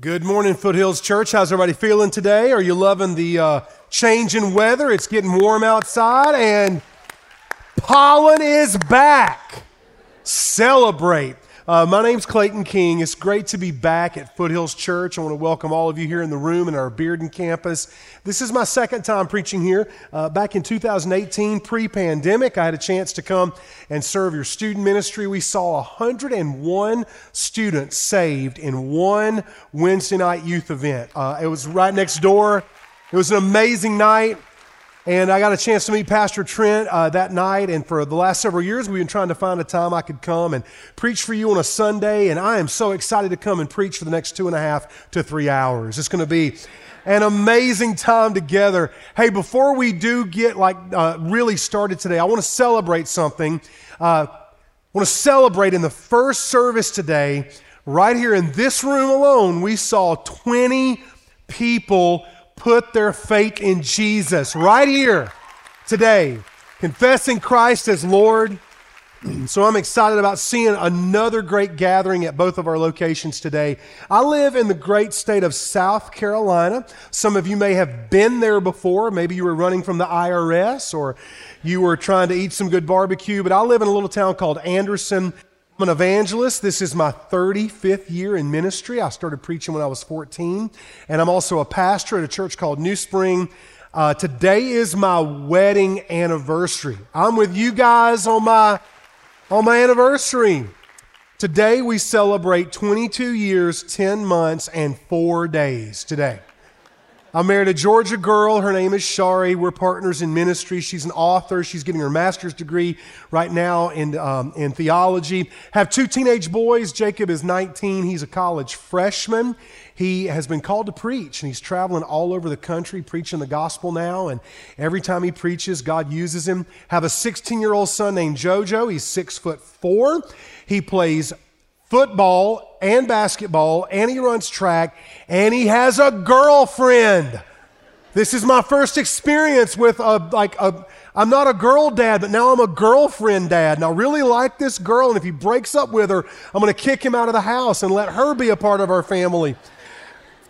Good morning, Foothills Church. How's everybody feeling today? Are you loving the uh, change in weather? It's getting warm outside, and pollen is back. Celebrate. Uh, my name's Clayton King. It's great to be back at Foothills Church. I want to welcome all of you here in the room in our Bearden campus. This is my second time preaching here. Uh, back in 2018, pre pandemic, I had a chance to come and serve your student ministry. We saw 101 students saved in one Wednesday night youth event. Uh, it was right next door. It was an amazing night. And I got a chance to meet Pastor Trent uh, that night. And for the last several years, we've been trying to find a time I could come and preach for you on a Sunday. And I am so excited to come and preach for the next two and a half to three hours. It's going to be an amazing time together. Hey, before we do get like uh, really started today, I want to celebrate something. Uh, I want to celebrate in the first service today, right here in this room alone, we saw 20 people put their faith in Jesus right here today, confessing Christ as Lord. So I'm excited about seeing another great gathering at both of our locations today. I live in the great state of South Carolina. Some of you may have been there before. Maybe you were running from the IRS or you were trying to eat some good barbecue, but I live in a little town called Anderson. I'm an evangelist. This is my 35th year in ministry. I started preaching when I was 14, and I'm also a pastor at a church called New Spring. Uh, today is my wedding anniversary. I'm with you guys on my on my anniversary. Today we celebrate 22 years, 10 months, and four days. Today. I married a Georgia girl. Her name is Sharie. We're partners in ministry. She's an author. She's getting her master's degree right now in, um, in theology. Have two teenage boys. Jacob is 19. He's a college freshman. He has been called to preach, and he's traveling all over the country preaching the gospel now. And every time he preaches, God uses him. Have a 16 year old son named JoJo. He's six foot four. He plays football and basketball, and he runs track, and he has a girlfriend. This is my first experience with a like a I'm not a girl dad, but now I'm a girlfriend dad. And I really like this girl, and if he breaks up with her, I'm to kick him out of the house and let her be a part of our family.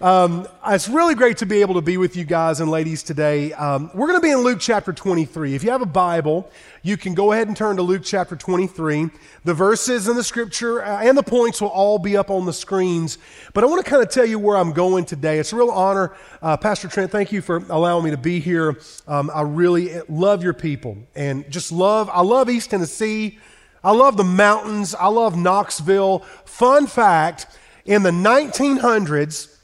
Um, it's really great to be able to be with you guys and ladies today. Um, we're going to be in Luke chapter 23. If you have a Bible, you can go ahead and turn to Luke chapter 23. The verses in the scripture uh, and the points will all be up on the screens. But I want to kind of tell you where I'm going today. It's a real honor. Uh, Pastor Trent, thank you for allowing me to be here. Um, I really love your people and just love, I love East Tennessee. I love the mountains. I love Knoxville. Fun fact in the 1900s,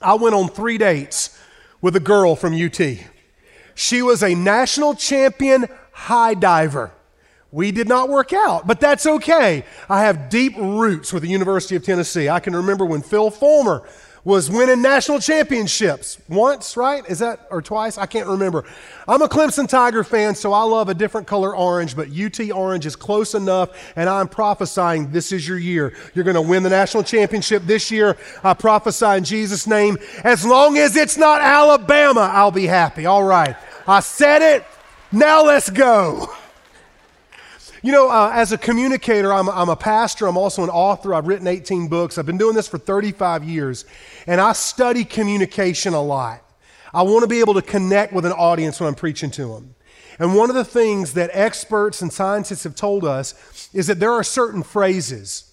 I went on three dates with a girl from UT. She was a national champion high diver. We did not work out, but that's okay. I have deep roots with the University of Tennessee. I can remember when Phil Fulmer was winning national championships once, right? Is that, or twice? I can't remember. I'm a Clemson Tiger fan, so I love a different color orange, but UT orange is close enough, and I'm prophesying this is your year. You're going to win the national championship this year. I prophesy in Jesus' name. As long as it's not Alabama, I'll be happy. All right. I said it. Now let's go. You know, uh, as a communicator, I'm, I'm a pastor, I'm also an author. I've written 18 books. I've been doing this for 35 years, and I study communication a lot. I want to be able to connect with an audience when I'm preaching to them. And one of the things that experts and scientists have told us is that there are certain phrases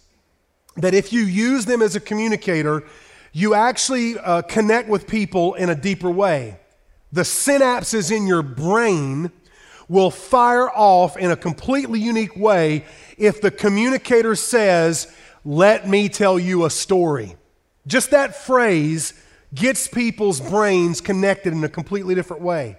that if you use them as a communicator, you actually uh, connect with people in a deeper way. The synapses in your brain will fire off in a completely unique way if the communicator says, Let me tell you a story. Just that phrase gets people's brains connected in a completely different way.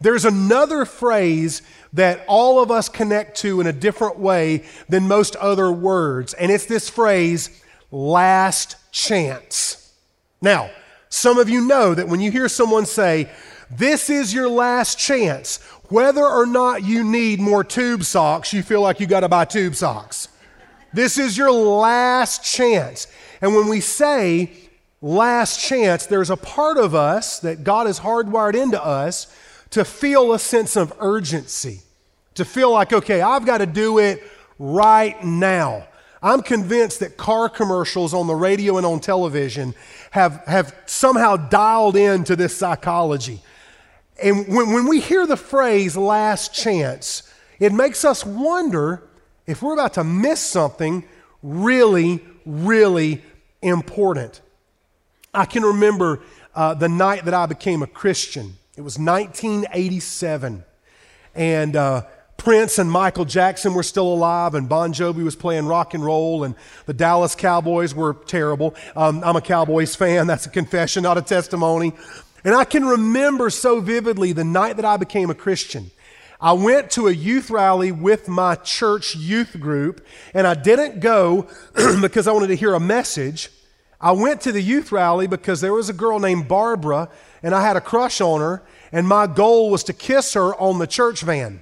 There's another phrase that all of us connect to in a different way than most other words, and it's this phrase, last chance. Now, some of you know that when you hear someone say, this is your last chance. Whether or not you need more tube socks, you feel like you got to buy tube socks. This is your last chance. And when we say last chance, there's a part of us that God has hardwired into us to feel a sense of urgency, to feel like, okay, I've got to do it right now. I'm convinced that car commercials on the radio and on television have, have somehow dialed into this psychology. And when, when we hear the phrase last chance, it makes us wonder if we're about to miss something really, really important. I can remember uh, the night that I became a Christian. It was 1987. And uh, Prince and Michael Jackson were still alive, and Bon Jovi was playing rock and roll, and the Dallas Cowboys were terrible. Um, I'm a Cowboys fan. That's a confession, not a testimony. And I can remember so vividly the night that I became a Christian. I went to a youth rally with my church youth group, and I didn't go because I wanted to hear a message. I went to the youth rally because there was a girl named Barbara, and I had a crush on her, and my goal was to kiss her on the church van.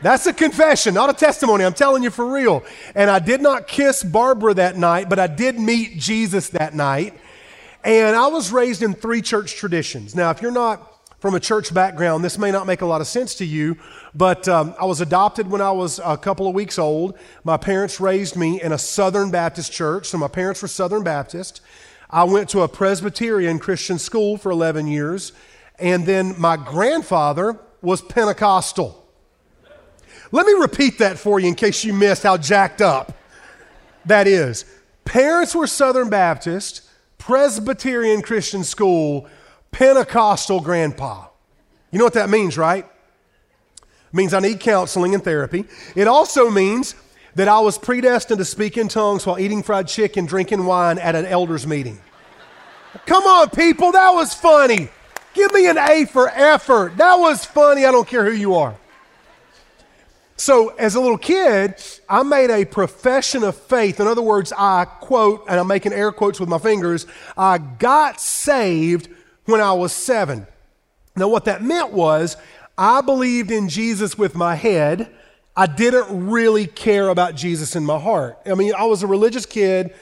That's a confession, not a testimony. I'm telling you for real. And I did not kiss Barbara that night, but I did meet Jesus that night. And I was raised in three church traditions. Now, if you're not from a church background, this may not make a lot of sense to you, but um, I was adopted when I was a couple of weeks old. My parents raised me in a Southern Baptist church, so my parents were Southern Baptist. I went to a Presbyterian Christian school for 11 years, and then my grandfather was Pentecostal. Let me repeat that for you in case you missed how jacked up that is. Parents were Southern Baptist, Presbyterian Christian school, Pentecostal grandpa. You know what that means, right? It means I need counseling and therapy. It also means that I was predestined to speak in tongues while eating fried chicken, drinking wine at an elders meeting. Come on, people, that was funny. Give me an A for effort. That was funny. I don't care who you are. So, as a little kid, I made a profession of faith. In other words, I quote, and I'm making air quotes with my fingers, I got saved when I was seven. Now, what that meant was I believed in Jesus with my head. I didn't really care about Jesus in my heart. I mean, I was a religious kid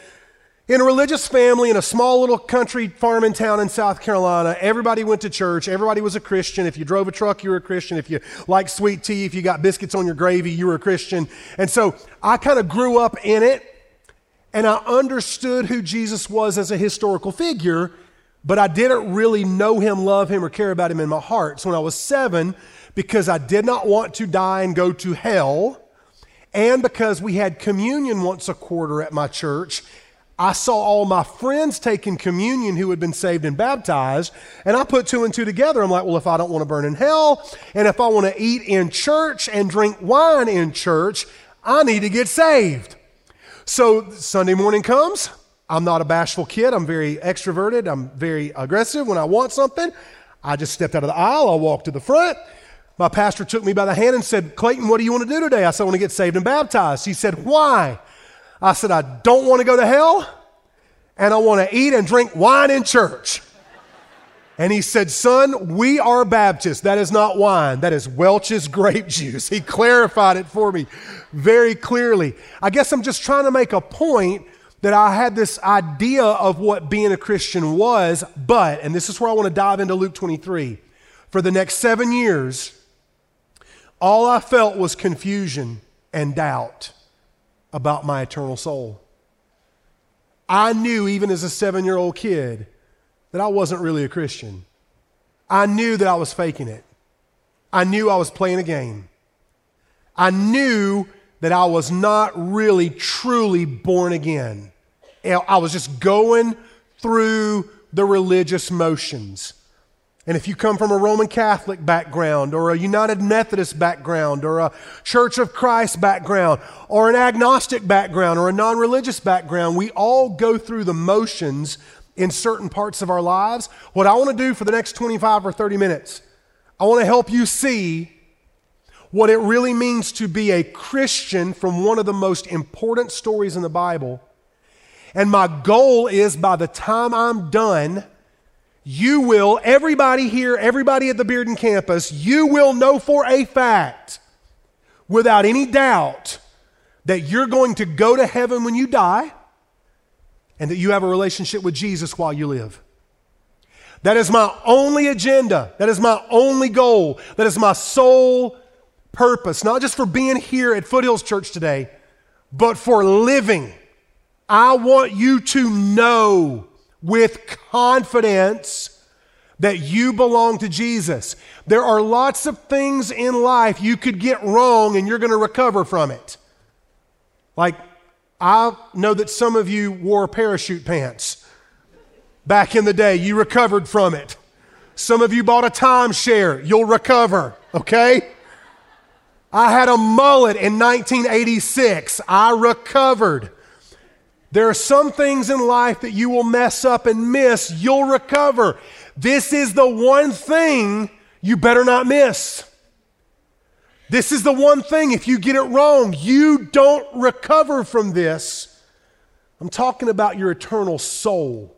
in a religious family in a small little country farming town in South Carolina, everybody went to church. Everybody was a Christian. If you drove a truck, you were a Christian. If you liked sweet tea, if you got biscuits on your gravy, you were a Christian. And so I kind of grew up in it and I understood who Jesus was as a historical figure, but I didn't really know him, love him, or care about him in my heart. So when I was seven, because I did not want to die and go to hell, and because we had communion once a quarter at my church, I saw all my friends taking communion who had been saved and baptized, and I put two and two together. I'm like, well, if I don't want to burn in hell, and if I want to eat in church and drink wine in church, I need to get saved. So Sunday morning comes. I'm not a bashful kid. I'm very extroverted. I'm very aggressive. When I want something, I just stepped out of the aisle. I walked to the front. My pastor took me by the hand and said, Clayton, what do you want to do today? I said, I want to get saved and baptized. He said, Why? I said, I don't want to go to hell and I want to eat and drink wine in church. And he said, Son, we are Baptists. That is not wine, that is Welch's grape juice. He clarified it for me very clearly. I guess I'm just trying to make a point that I had this idea of what being a Christian was, but, and this is where I want to dive into Luke 23. For the next seven years, all I felt was confusion and doubt about my eternal soul. I knew, even as a seven year old kid, that I wasn't really a Christian. I knew that I was faking it. I knew I was playing a game. I knew that I was not really truly born again. I was just going through the religious motions. And if you come from a Roman Catholic background or a United Methodist background or a Church of Christ background or an agnostic background or a non religious background, we all go through the motions in certain parts of our lives. What I want to do for the next 25 or 30 minutes, I want to help you see what it really means to be a Christian from one of the most important stories in the Bible. And my goal is by the time I'm done, you will, everybody here, everybody at the Bearden campus, you will know for a fact, without any doubt, that you're going to go to heaven when you die and that you have a relationship with Jesus while you live. That is my only agenda. That is my only goal. That is my sole purpose, not just for being here at Foothills Church today, but for living. I want you to know with confidence that you belong to Jesus. There are lots of things in life you could get wrong and you're going to recover from it. Like, I know that some of you wore parachute pants back in the day, you recovered from it. Some of you bought a timeshare, you'll recover, okay? I had a mullet in 1986. I recovered. There are some things in life that you will mess up and miss. You'll recover. This is the one thing you better not miss. This is the one thing, if you get it wrong, you don't recover from this. I'm talking about your eternal soul.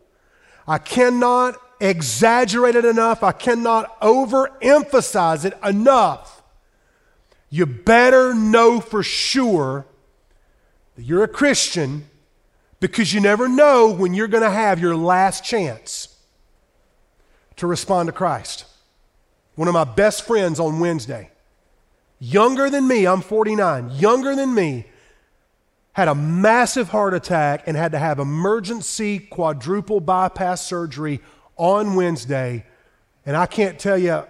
I cannot exaggerate it enough, I cannot overemphasize it enough you better know for sure that you're a Christian because you never know when you're going to have your last chance to respond to Christ. One of my best friends on Wednesday, younger than me, I'm 49, younger than me, had a massive heart attack and had to have emergency quadruple bypass surgery on Wednesday. And I can't tell you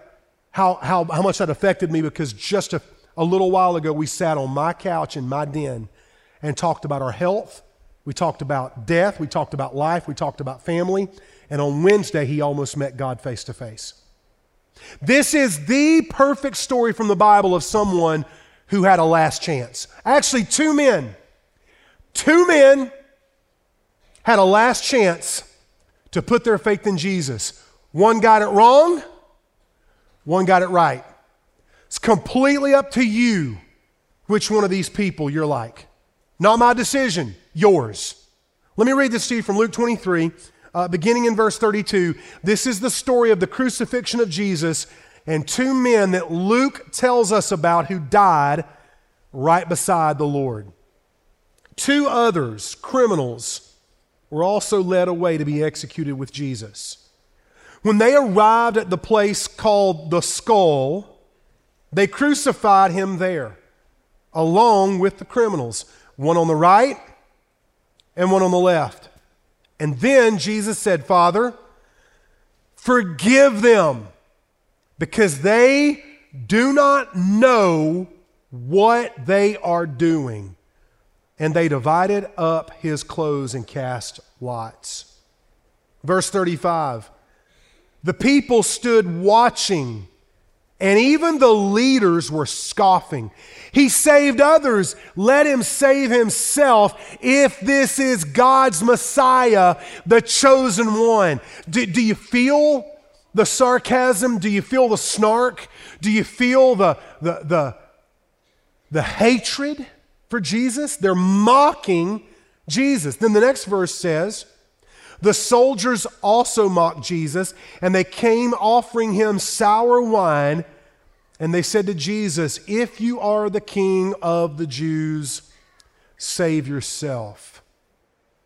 how, how, how much that affected me because just a a little while ago, we sat on my couch in my den and talked about our health. We talked about death. We talked about life. We talked about family. And on Wednesday, he almost met God face to face. This is the perfect story from the Bible of someone who had a last chance. Actually, two men. Two men had a last chance to put their faith in Jesus. One got it wrong, one got it right. It's completely up to you which one of these people you're like. Not my decision, yours. Let me read this to you from Luke 23, uh, beginning in verse 32. This is the story of the crucifixion of Jesus and two men that Luke tells us about who died right beside the Lord. Two others, criminals, were also led away to be executed with Jesus. When they arrived at the place called the skull, they crucified him there, along with the criminals, one on the right and one on the left. And then Jesus said, Father, forgive them because they do not know what they are doing. And they divided up his clothes and cast lots. Verse 35 The people stood watching and even the leaders were scoffing. He saved others. Let him save himself if this is God's Messiah, the chosen one. Do, do, you feel the sarcasm? Do you feel the snark? Do you feel the, the, the, the hatred for Jesus? They're mocking Jesus. Then the next verse says, the soldiers also mocked Jesus, and they came offering him sour wine. And they said to Jesus, If you are the king of the Jews, save yourself.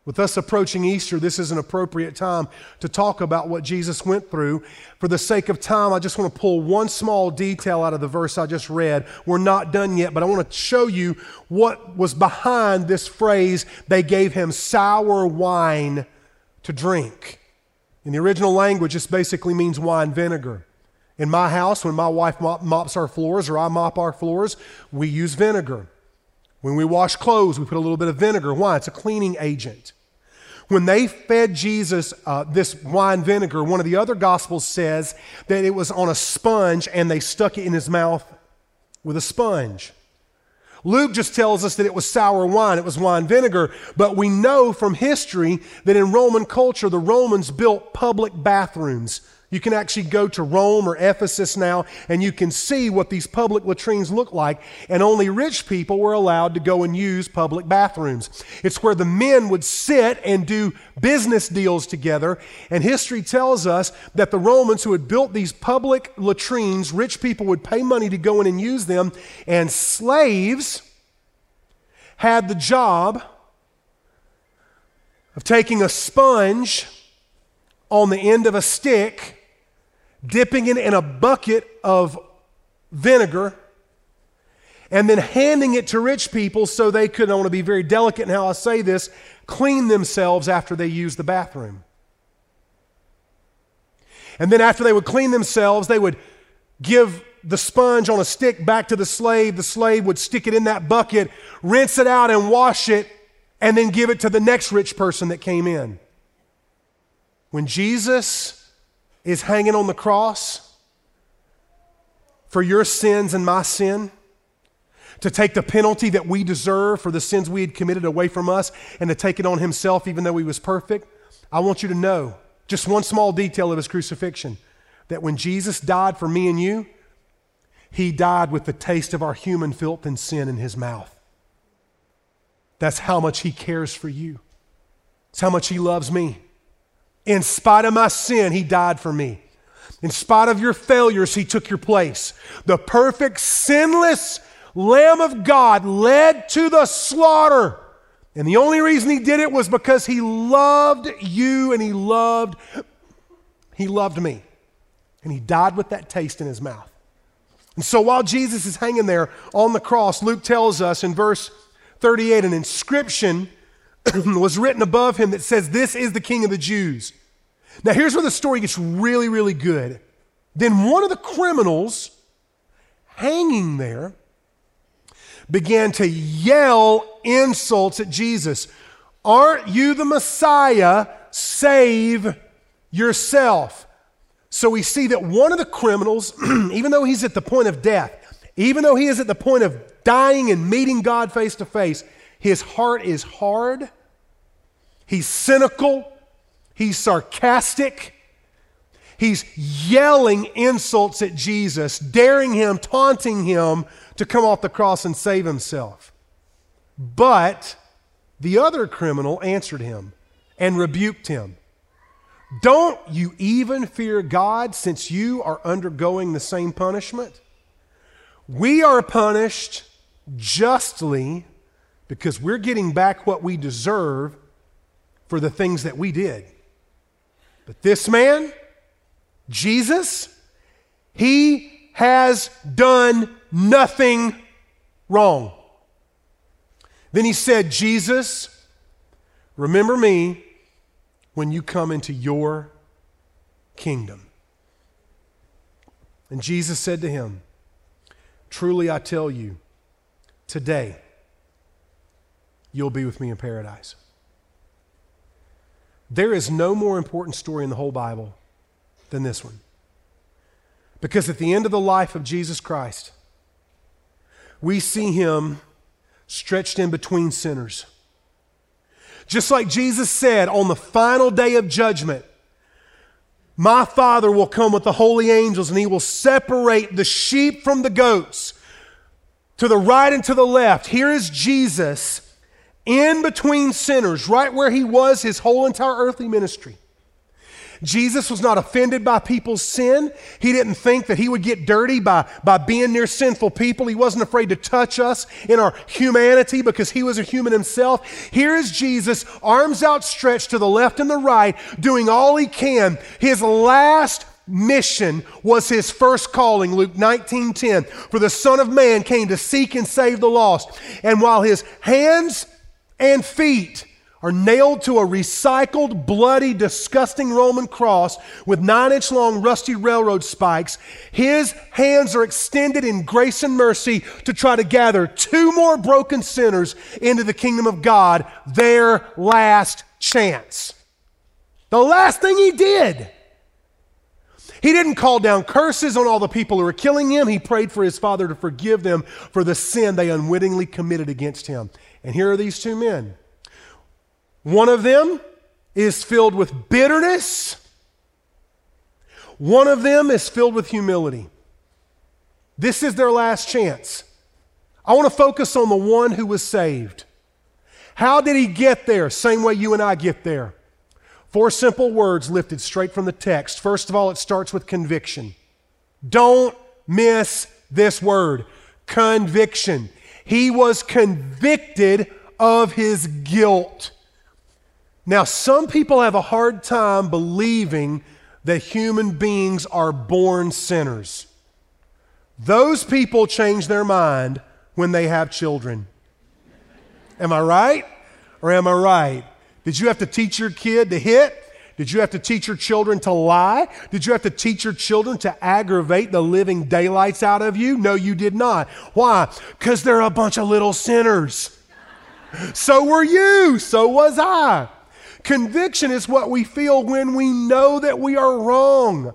With us approaching Easter, this is an appropriate time to talk about what Jesus went through. For the sake of time, I just want to pull one small detail out of the verse I just read. We're not done yet, but I want to show you what was behind this phrase they gave him sour wine to drink. In the original language, this basically means wine vinegar. In my house, when my wife mop, mops our floors or I mop our floors, we use vinegar. When we wash clothes, we put a little bit of vinegar. Why? It's a cleaning agent. When they fed Jesus uh, this wine vinegar, one of the other gospels says that it was on a sponge and they stuck it in his mouth with a sponge. Luke just tells us that it was sour wine, it was wine vinegar, but we know from history that in Roman culture, the Romans built public bathrooms. You can actually go to Rome or Ephesus now and you can see what these public latrines look like, and only rich people were allowed to go and use public bathrooms. It's where the men would sit and do business deals together, and history tells us that the Romans who had built these public latrines, rich people would pay money to go in and use them, and slaves had the job of taking a sponge on the end of a stick dipping it in a bucket of vinegar, and then handing it to rich people so they could, I want to be very delicate in how I say this, clean themselves after they use the bathroom. And then after they would clean themselves, they would give the sponge on a stick back to the slave. The slave would stick it in that bucket, rinse it out, and wash it, and then give it to the next rich person that came in. When Jesus is hanging on the cross for your sins and my sin, to take the penalty that we deserve for the sins we had committed away from us and to take it on himself even though he was perfect, I want you to know just one small detail of his crucifixion that when Jesus died for me and you, he died with the taste of our human filth and sin in his mouth. That's how much he cares for you. It's how much he loves me. In spite of my sin, he died for me. In spite of your failures, he took your place. The perfect, sinless Lamb of God led to the slaughter and the only reason he did it was because he loved you and he loved he loved me. And he died with that taste in his mouth. And so while Jesus is hanging there on the cross, Luke tells us in verse 38 an inscription was written above him that says, This is the King of the Jews. Now, here's where the story gets really, really good. Then one of the criminals hanging there began to yell insults at Jesus. Aren't you the Messiah? Save yourself. So we see that one of the criminals, even though he's at the point of death, even though he is at the point of dying and meeting God face to face, his heart is hard, he's cynical, he's sarcastic, he's yelling insults at Jesus, daring him, taunting him to come off the cross and save himself. But the other criminal answered him and rebuked him. Don't you even fear God since you are undergoing the same punishment? We are punished justly because we're getting back what we deserve for the things that we did. But this man, Jesus, he has done nothing wrong. Then he said, Jesus, remember me when you come into your kingdom. And Jesus said to him, Truly I tell you, today you'll be with me in paradise. There is no more important story in the whole Bible than this one. Because at the end of the life of Jesus Christ, we see him stretched in between sinners. Just like Jesus said on the final day of judgment, my Father will come with the holy angels and he will separate the sheep from the goats to the right and to the left. Here is Jesus in between sinners, right where he was his whole entire earthly ministry. Jesus was not offended by people's sin. He didn't think that he would get dirty by, by being near sinful people. He wasn't afraid to touch us in our humanity because he was a human himself. Here is Jesus, arms outstretched to the left and the right, doing all he can. His last mission was his first calling luke 19:10 for the son of man came to seek and save the lost and while his hands and feet are nailed to a recycled, bloody, disgusting Roman cross with nine inch long rusty railroad spikes. His hands are extended in grace and mercy to try to gather two more broken sinners into the kingdom of God, their last chance. The last thing he did. He didn't call down curses on all the people who were killing him. He prayed for his father to forgive them for the sin they unwittingly committed against him. And here are these two men one of them is filled with bitterness, one of them is filled with humility. This is their last chance. I want to focus on the one who was saved. How did he get there? Same way you and I get there. Four simple words lifted straight from the text. First of all, it starts with conviction. Don't miss this word conviction. He was convicted of his guilt. Now, some people have a hard time believing that human beings are born sinners. Those people change their mind when they have children. Am I right? Or am I right? Did you have to teach your kid to hit? Did you have to teach your children to lie? Did you have to teach your children to aggravate the living daylights out of you? No, you did not. Why? Because they're a bunch of little sinners. So were you. So was I. Conviction is what we feel when we know that we are wrong.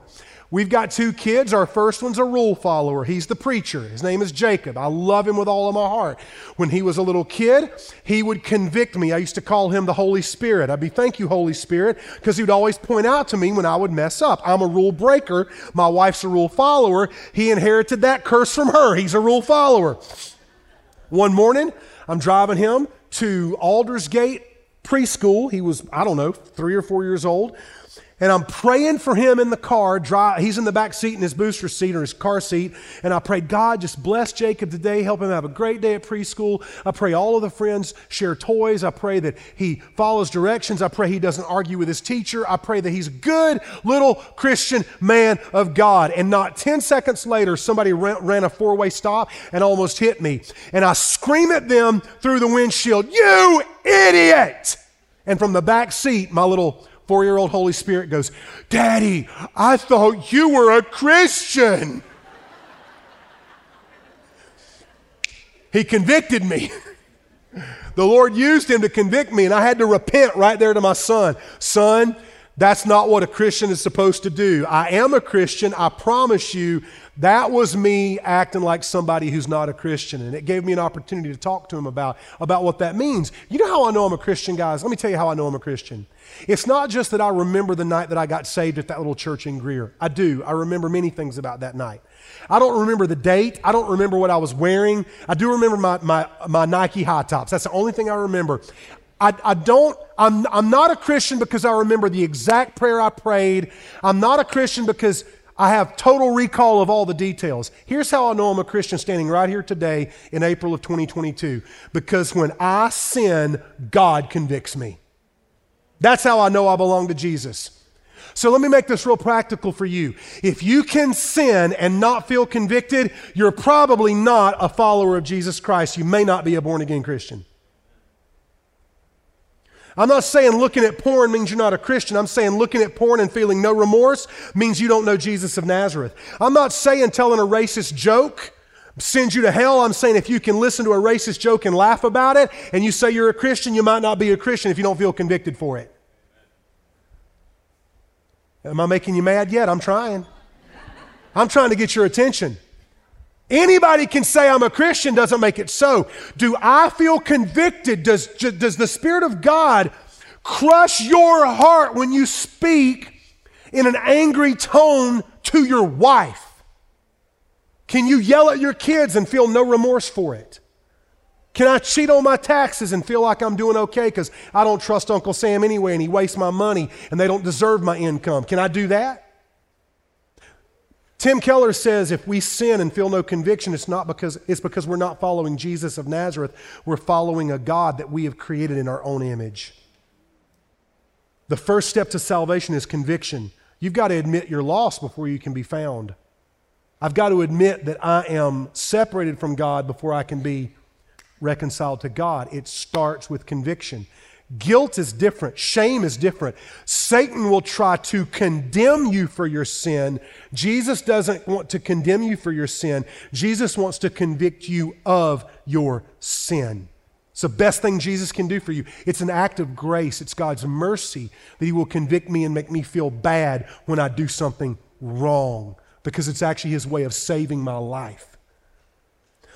We've got two kids. Our first one's a rule follower. He's the preacher. His name is Jacob. I love him with all of my heart. When he was a little kid, he would convict me. I used to call him the Holy Spirit. I'd be, thank you, Holy Spirit, because he would always point out to me when I would mess up. I'm a rule breaker. My wife's a rule follower. He inherited that curse from her. He's a rule follower. One morning, I'm driving him to Aldersgate preschool. He was, I don't know, three or four years old and I'm praying for him in the car. he's in the back seat in his booster seat or his car seat. And I prayed, God, just bless Jacob today. Help him have a great day at preschool. I pray all of the friends share toys. I pray that he follows directions. I pray he doesn't argue with his teacher. I pray that he's a good little Christian man of God. And not 10 seconds later, somebody ran, ran a four way stop and almost hit me. And I scream at them through the windshield, You idiot! And from the back seat, my little four year old Holy Spirit goes, Daddy, I thought you were a Christian. he convicted me. the Lord used him to convict me, and I had to repent right there to my son. Son, that's not what a Christian is supposed to do. I am a Christian. I promise you, that was me acting like somebody who's not a Christian. And it gave me an opportunity to talk to him about, about what that means. You know how I know I'm a Christian, guys? Let me tell you how I know I'm a Christian. It's not just that I remember the night that I got saved at that little church in Greer. I do. I remember many things about that night. I don't remember the date. I don't remember what I was wearing. I do remember my, my, my Nike high tops. That's the only thing I remember. I, I don't, I'm, I'm not a Christian because I remember the exact prayer I prayed. I'm not a Christian because I have total recall of all the details. Here's how I know I'm a Christian standing right here today in April of 2022. Because when I sin, God convicts me. That's how I know I belong to Jesus. So let me make this real practical for you. If you can sin and not feel convicted, you're probably not a follower of Jesus Christ. You may not be a born again Christian. I'm not saying looking at porn means you're not a Christian. I'm saying looking at porn and feeling no remorse means you don't know Jesus of Nazareth. I'm not saying telling a racist joke sends you to hell. I'm saying if you can listen to a racist joke and laugh about it and you say you're a Christian, you might not be a Christian if you don't feel convicted for it. Am I making you mad yet? I'm trying. I'm trying to get your attention. Anybody can say I'm a Christian, doesn't make it so. Do I feel convicted? Does, does the Spirit of God crush your heart when you speak in an angry tone to your wife? Can you yell at your kids and feel no remorse for it? Can I cheat on my taxes and feel like I'm doing okay because I don't trust Uncle Sam anyway and he wastes my money and they don't deserve my income? Can I do that? Tim Keller says if we sin and feel no conviction, it's not because it's because we're not following Jesus of Nazareth. We're following a God that we have created in our own image. The first step to salvation is conviction. You've got to admit you're lost before you can be found. I've got to admit that I am separated from God before I can be reconciled to God. It starts with conviction. Guilt is different. Shame is different. Satan will try to condemn you for your sin. Jesus doesn't want to condemn you for your sin. Jesus wants to convict you of your sin. It's the best thing Jesus can do for you. It's an act of grace. It's God's mercy that He will convict me and make me feel bad when I do something wrong because it's actually His way of saving my life.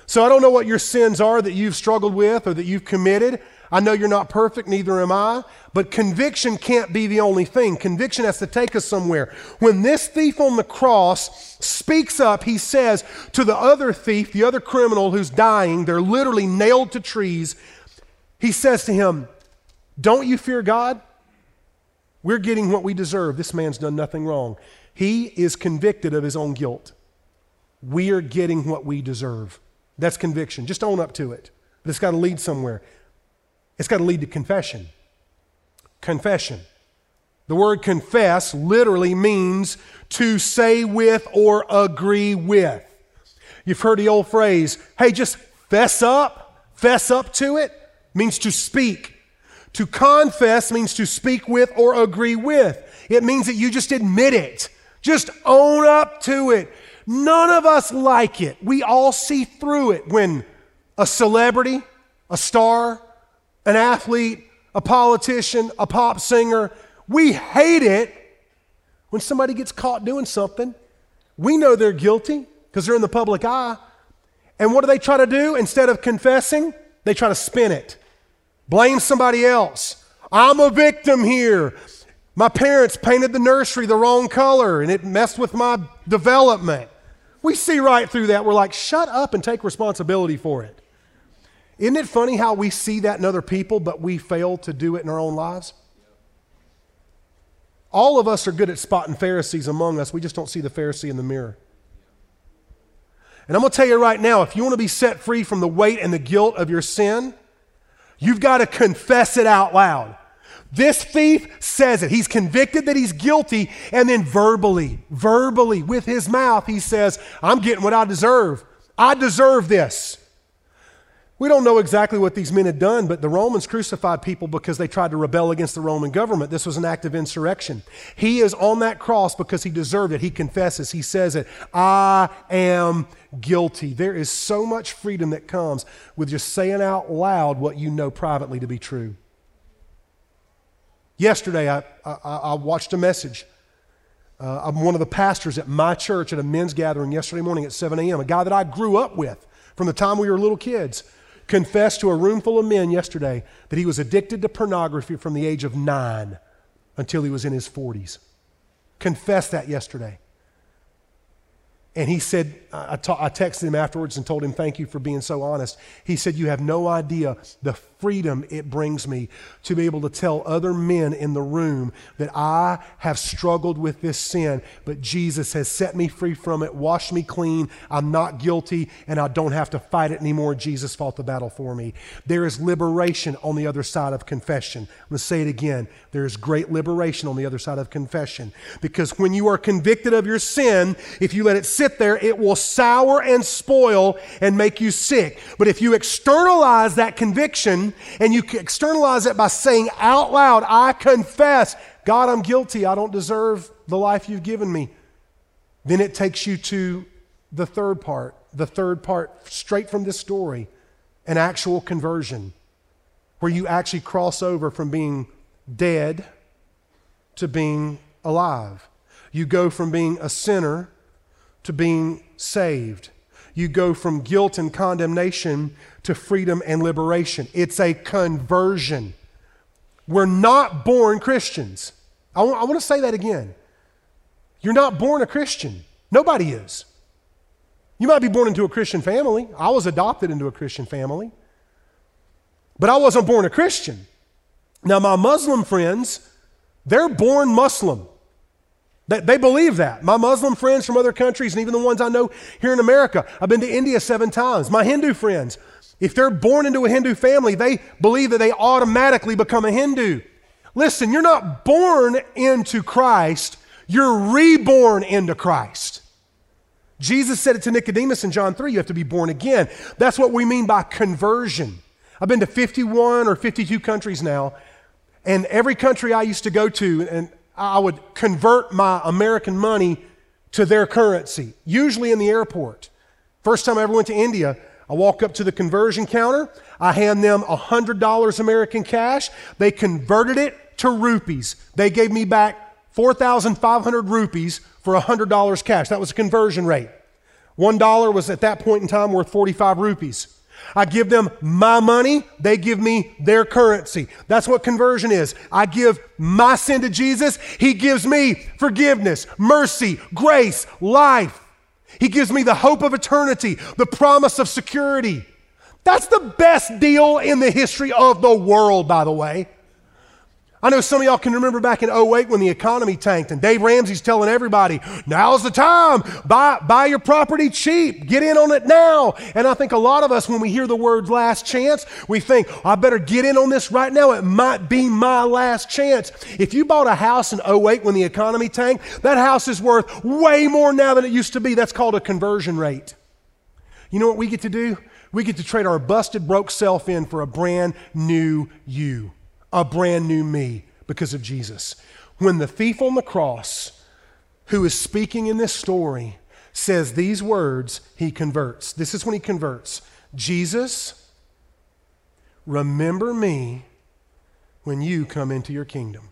So I don't know what your sins are that you've struggled with or that you've committed. I know you're not perfect, neither am I, but conviction can't be the only thing. Conviction has to take us somewhere. When this thief on the cross speaks up, he says to the other thief, the other criminal who's dying, they're literally nailed to trees, he says to him, Don't you fear God? We're getting what we deserve. This man's done nothing wrong. He is convicted of his own guilt. We are getting what we deserve. That's conviction. Just own up to it. But it's got to lead somewhere. It's got to lead to confession. Confession. The word confess literally means to say with or agree with. You've heard the old phrase, hey, just Fess up, fess up to it means to speak. To confess means to speak with or agree with. It means that you just admit it. Just own up to it. None of us like it. We all see through it when a celebrity, a star, an athlete, a politician, a pop singer, we hate it when somebody gets caught doing something. We know they're guilty because they're in the public eye. And what do they try to do? Instead of confessing, they try to spin it. Blame somebody else. I'm a victim here. My parents painted the nursery the wrong color and it messed with my development. We see right through that. We're like, shut up and take responsibility for it. Isn't it funny how we see that in other people, but we fail to do it in our own lives? All of us are good at spotting Pharisees among us. We just don't see the Pharisee in the mirror. And I'm going to tell you right now if you want to be set free from the weight and the guilt of your sin, you've got to confess it out loud. This thief says it. He's convicted that he's guilty, and then verbally, verbally, with his mouth, he says, I'm getting what I deserve. I deserve this. We don't know exactly what these men had done, but the Romans crucified people because they tried to rebel against the Roman government. This was an act of insurrection. He is on that cross because he deserved it. He confesses, he says it I am guilty. There is so much freedom that comes with just saying out loud what you know privately to be true. Yesterday, I, I, I watched a message. Uh, I'm one of the pastors at my church at a men's gathering yesterday morning at 7 a.m., a guy that I grew up with from the time we were little kids confessed to a room full of men yesterday that he was addicted to pornography from the age of nine until he was in his 40s. Confessed that yesterday. And he said, I, ta- I texted him afterwards and told him, Thank you for being so honest. He said, You have no idea the freedom it brings me to be able to tell other men in the room that I have struggled with this sin, but Jesus has set me free from it, washed me clean. I'm not guilty, and I don't have to fight it anymore. Jesus fought the battle for me. There is liberation on the other side of confession. To say it again. There is great liberation on the other side of confession. Because when you are convicted of your sin, if you let it sit there, it will sour and spoil and make you sick. But if you externalize that conviction, and you externalize it by saying out loud, I confess, God, I'm guilty. I don't deserve the life you've given me. Then it takes you to the third part, the third part straight from this story, an actual conversion, where you actually cross over from being dead to being alive. You go from being a sinner to being saved. You go from guilt and condemnation to freedom and liberation. It's a conversion. We're not born Christians. I want, want to say that again. You're not born a Christian. Nobody is. You might be born into a Christian family. I was adopted into a Christian family. But I wasn't born a Christian. Now, my Muslim friends, they're born Muslim. They, they believe that. My Muslim friends from other countries, and even the ones I know here in America, I've been to India seven times. My Hindu friends, if they're born into a Hindu family, they believe that they automatically become a Hindu. Listen, you're not born into Christ, you're reborn into Christ. Jesus said it to Nicodemus in John 3 you have to be born again. That's what we mean by conversion. I've been to 51 or 52 countries now, and every country I used to go to, and I would convert my American money to their currency, usually in the airport. First time I ever went to India, I walk up to the conversion counter. I hand them $100 American cash. They converted it to rupees. They gave me back 4,500 rupees for $100 cash. That was a conversion rate. $1 was at that point in time worth 45 rupees. I give them my money, they give me their currency. That's what conversion is. I give my sin to Jesus, He gives me forgiveness, mercy, grace, life. He gives me the hope of eternity, the promise of security. That's the best deal in the history of the world, by the way. I know some of y'all can remember back in 08 when the economy tanked and Dave Ramsey's telling everybody, now's the time. Buy, buy your property cheap. Get in on it now. And I think a lot of us, when we hear the word last chance, we think, I better get in on this right now. It might be my last chance. If you bought a house in 08 when the economy tanked, that house is worth way more now than it used to be. That's called a conversion rate. You know what we get to do? We get to trade our busted, broke self in for a brand new you, a brand new me because of Jesus. When the thief on the cross, who is speaking in this story, says these words, he converts. This is when he converts Jesus, remember me when you come into your kingdom.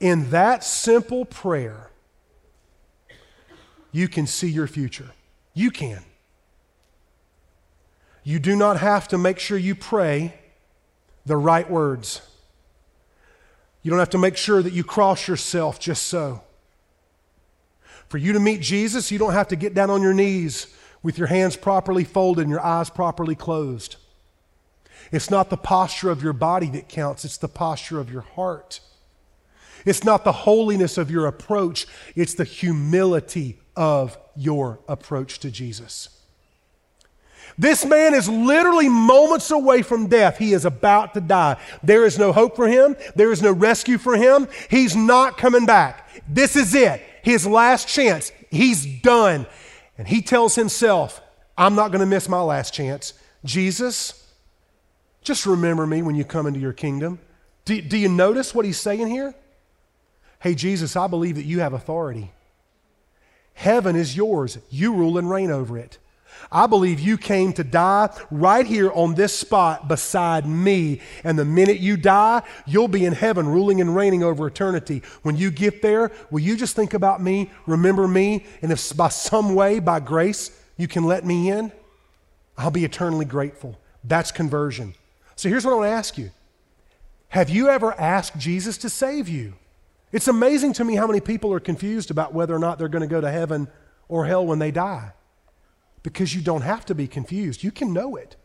In that simple prayer, you can see your future. You can. You do not have to make sure you pray the right words. You don't have to make sure that you cross yourself just so. For you to meet Jesus, you don't have to get down on your knees with your hands properly folded and your eyes properly closed. It's not the posture of your body that counts, it's the posture of your heart. It's not the holiness of your approach, it's the humility of your approach to Jesus. This man is literally moments away from death. He is about to die. There is no hope for him. There is no rescue for him. He's not coming back. This is it. His last chance. He's done. And he tells himself, I'm not going to miss my last chance. Jesus, just remember me when you come into your kingdom. Do, do you notice what he's saying here? Hey, Jesus, I believe that you have authority. Heaven is yours. You rule and reign over it. I believe you came to die right here on this spot beside me. And the minute you die, you'll be in heaven ruling and reigning over eternity. When you get there, will you just think about me, remember me, and if by some way, by grace, you can let me in, I'll be eternally grateful. That's conversion. So here's what I want to ask you Have you ever asked Jesus to save you? It's amazing to me how many people are confused about whether or not they're going to go to heaven or hell when they die because you don't have to be confused. You can know it.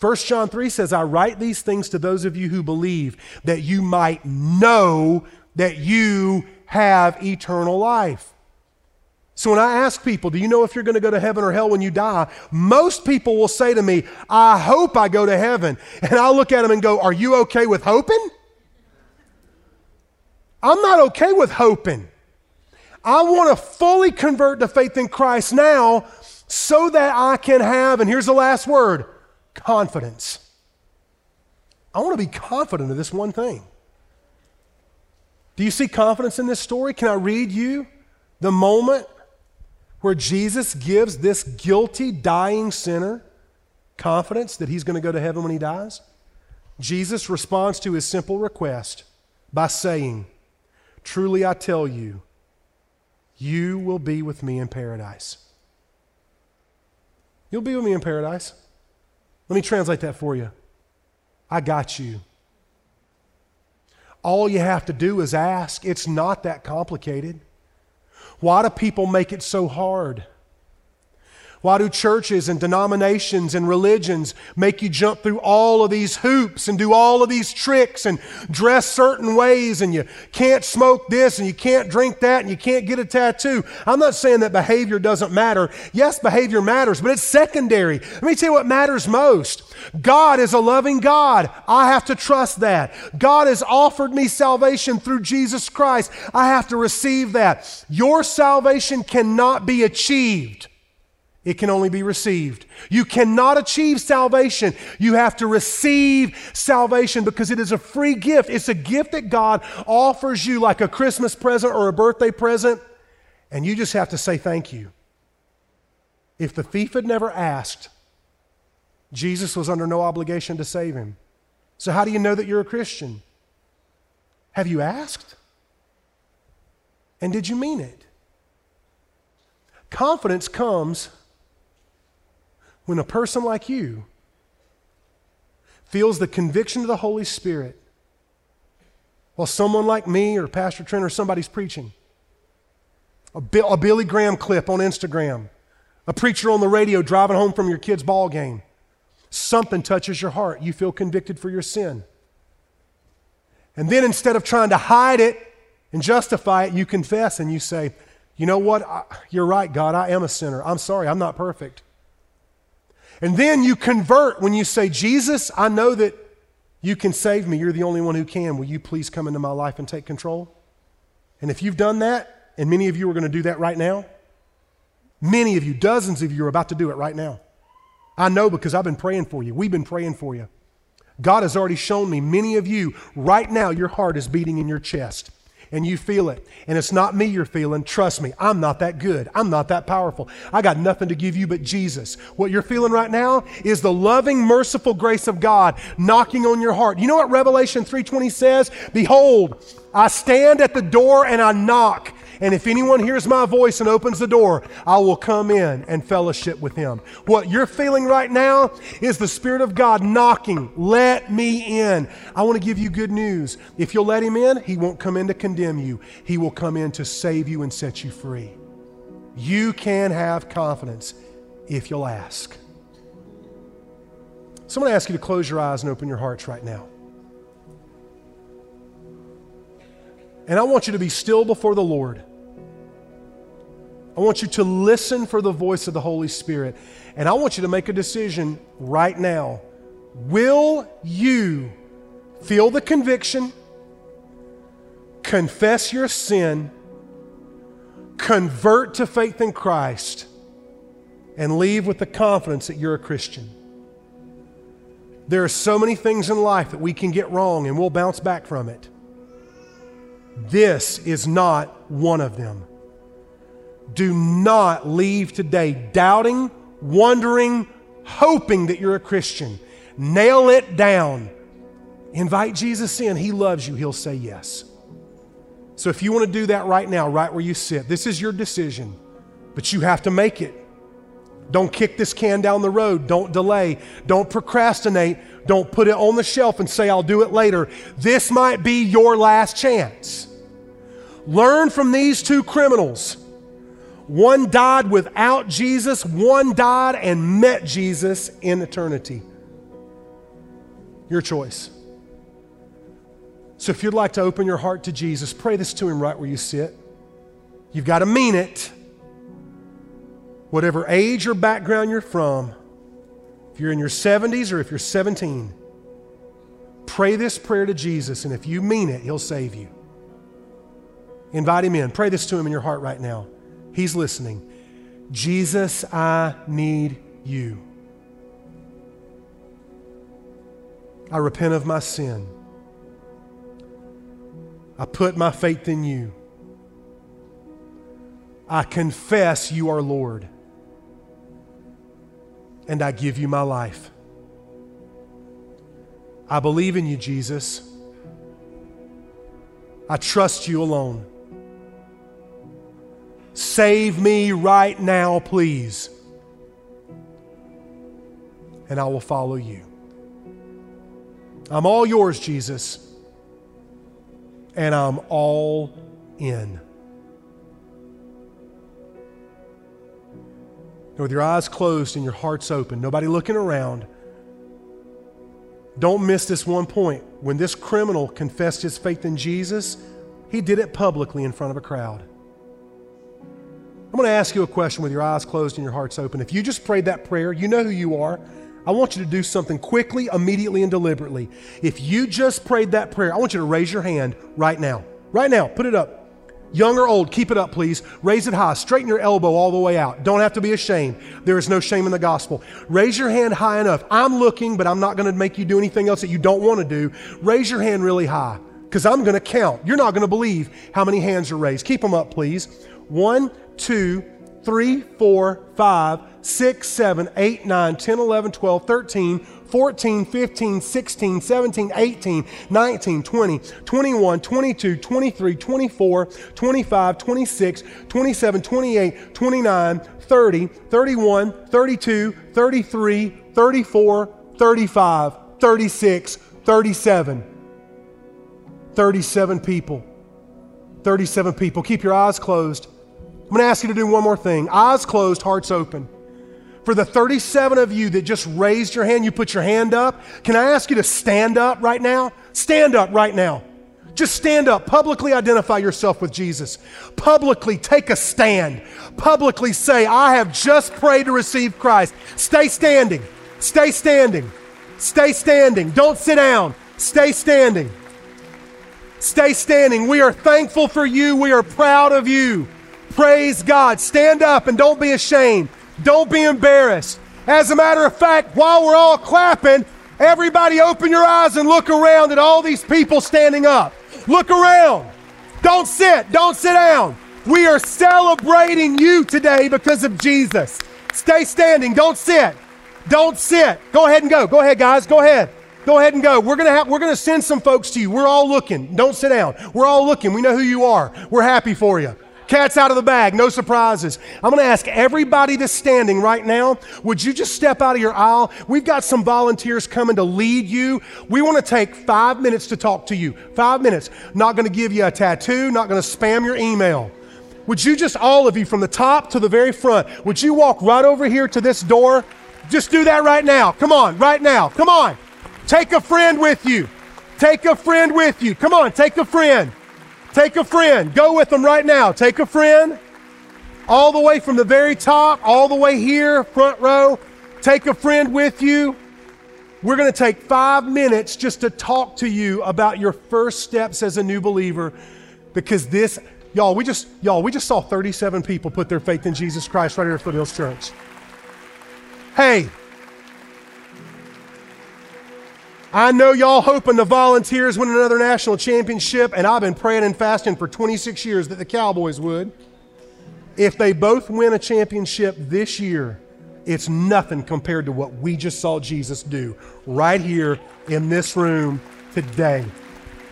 1 John 3 says, I write these things to those of you who believe that you might know that you have eternal life. So when I ask people, do you know if you're going to go to heaven or hell when you die? Most people will say to me, I hope I go to heaven. And I'll look at them and go, Are you okay with hoping? I'm not okay with hoping. I want to fully convert to faith in Christ now so that I can have, and here's the last word confidence. I want to be confident of this one thing. Do you see confidence in this story? Can I read you the moment where Jesus gives this guilty, dying sinner confidence that he's going to go to heaven when he dies? Jesus responds to his simple request by saying, Truly I tell you, you will be with me in paradise. You'll be with me in paradise. Let me translate that for you. I got you. All you have to do is ask. It's not that complicated. Why do people make it so hard? Why do churches and denominations and religions make you jump through all of these hoops and do all of these tricks and dress certain ways and you can't smoke this and you can't drink that and you can't get a tattoo? I'm not saying that behavior doesn't matter. Yes, behavior matters, but it's secondary. Let me tell you what matters most. God is a loving God. I have to trust that. God has offered me salvation through Jesus Christ. I have to receive that. Your salvation cannot be achieved it can only be received. You cannot achieve salvation. You have to receive salvation because it is a free gift. It's a gift that God offers you like a Christmas present or a birthday present, and you just have to say thank you. If the thief had never asked, Jesus was under no obligation to save him. So, how do you know that you're a Christian? Have you asked? And did you mean it? Confidence comes when a person like you feels the conviction of the Holy Spirit while someone like me or Pastor Trent or somebody's preaching, a, a Billy Graham clip on Instagram, a preacher on the radio driving home from your kid's ball game, something touches your heart. You feel convicted for your sin. And then instead of trying to hide it and justify it, you confess and you say, You know what? I, you're right, God. I am a sinner. I'm sorry. I'm not perfect. And then you convert when you say, Jesus, I know that you can save me. You're the only one who can. Will you please come into my life and take control? And if you've done that, and many of you are going to do that right now, Many of you, dozens of you, are about to do it right now. I know because I've been praying for you. We've been praying for you. God has already shown me, many of you, right now, your heart is beating in your chest and you feel it. And it's not me you're feeling. Trust me, I'm not that good. I'm not that powerful. I got nothing to give you but Jesus. What you're feeling right now is the loving, merciful grace of God knocking on your heart. You know what Revelation 3:20 says? Behold, I stand at the door and I knock. And if anyone hears my voice and opens the door, I will come in and fellowship with him. What you're feeling right now is the Spirit of God knocking, let me in. I want to give you good news. If you'll let him in, he won't come in to condemn you, he will come in to save you and set you free. You can have confidence if you'll ask. So I'm going to ask you to close your eyes and open your hearts right now. And I want you to be still before the Lord. I want you to listen for the voice of the Holy Spirit. And I want you to make a decision right now. Will you feel the conviction, confess your sin, convert to faith in Christ, and leave with the confidence that you're a Christian? There are so many things in life that we can get wrong and we'll bounce back from it. This is not one of them. Do not leave today doubting, wondering, hoping that you're a Christian. Nail it down. Invite Jesus in. He loves you. He'll say yes. So if you want to do that right now, right where you sit, this is your decision, but you have to make it. Don't kick this can down the road. Don't delay. Don't procrastinate. Don't put it on the shelf and say, I'll do it later. This might be your last chance. Learn from these two criminals. One died without Jesus, one died and met Jesus in eternity. Your choice. So if you'd like to open your heart to Jesus, pray this to Him right where you sit. You've got to mean it. Whatever age or background you're from, if you're in your 70s or if you're 17, pray this prayer to Jesus, and if you mean it, He'll save you. Invite Him in. Pray this to Him in your heart right now. He's listening. Jesus, I need you. I repent of my sin. I put my faith in you. I confess you are Lord. And I give you my life. I believe in you, Jesus. I trust you alone. Save me right now, please. And I will follow you. I'm all yours, Jesus. And I'm all in. with your eyes closed and your hearts open, nobody looking around, don't miss this one point. When this criminal confessed his faith in Jesus, he did it publicly in front of a crowd. I'm going to ask you a question with your eyes closed and your hearts open. If you just prayed that prayer, you know who you are. I want you to do something quickly, immediately, and deliberately. If you just prayed that prayer, I want you to raise your hand right now. Right now, put it up. Young or old, keep it up, please. Raise it high. Straighten your elbow all the way out. Don't have to be ashamed. There is no shame in the gospel. Raise your hand high enough. I'm looking, but I'm not going to make you do anything else that you don't want to do. Raise your hand really high because I'm going to count. You're not going to believe how many hands are raised. Keep them up, please. One, 2, 3, 4, 5, 6, 7, 8, 9, 10, 11, 12, 13, 14, 15, 16, 17, 18, 19, 20, 21, 22, 23, 24, 25, 26, 27, 28, 29, 30, 31, 32, 33, 34, 35, 36, 37. 37 people. 37 people. Keep your eyes closed. I'm going to ask you to do one more thing eyes closed, hearts open. For the 37 of you that just raised your hand, you put your hand up. Can I ask you to stand up right now? Stand up right now. Just stand up, publicly identify yourself with Jesus. Publicly take a stand. Publicly say, I have just prayed to receive Christ. Stay standing. Stay standing. Stay standing. Don't sit down. Stay standing. Stay standing. We are thankful for you. We are proud of you. Praise God. Stand up and don't be ashamed. Don't be embarrassed. As a matter of fact, while we're all clapping, everybody open your eyes and look around at all these people standing up. Look around. Don't sit. Don't sit down. We are celebrating you today because of Jesus. Stay standing. Don't sit. Don't sit. Go ahead and go. Go ahead, guys. Go ahead. Go ahead and go. We're gonna have, we're gonna send some folks to you. We're all looking. Don't sit down. We're all looking. We know who you are. We're happy for you. Cat's out of the bag, no surprises. I'm to ask everybody that's standing right now, would you just step out of your aisle? We've got some volunteers coming to lead you. We want to take five minutes to talk to you. Five minutes. Not to give you a tattoo, not to spam your email. Would you just, all of you, from the top to the very front, would you walk right over here to this door? Just do that right now. Come on, right now. Come on. Take a friend with you. Take a friend with you. Come on, take a friend. Take a friend. Go with them right now. Take a friend. All the way from the very top, all the way here, front row. Take a friend with you. We're going to take five minutes just to talk to you about your first steps as a new believer because this, y'all, we just, y'all, we just saw 37 people put their faith in Jesus Christ right here at Foothills Church. Hey, I know y'all hoping the Volunteers win another national championship, and I've been praying and fasting for 26 years that the Cowboys would. If they both win a championship this year, it's nothing compared to what we just saw Jesus do right here in this room today.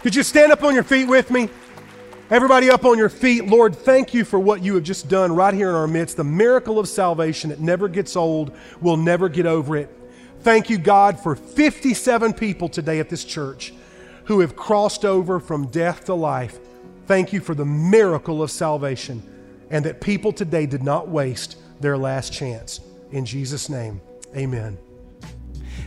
Could you stand up on your feet with me? Everybody up on your feet. Lord, thank you for what you have just done right here in our midst. The miracle of salvation, it never gets old. We'll never get over it. Thank you, God, for 57 people today at this church who have crossed over from death to life. Thank you for the miracle of salvation and that people today did not waste their last chance. In Jesus' name, amen.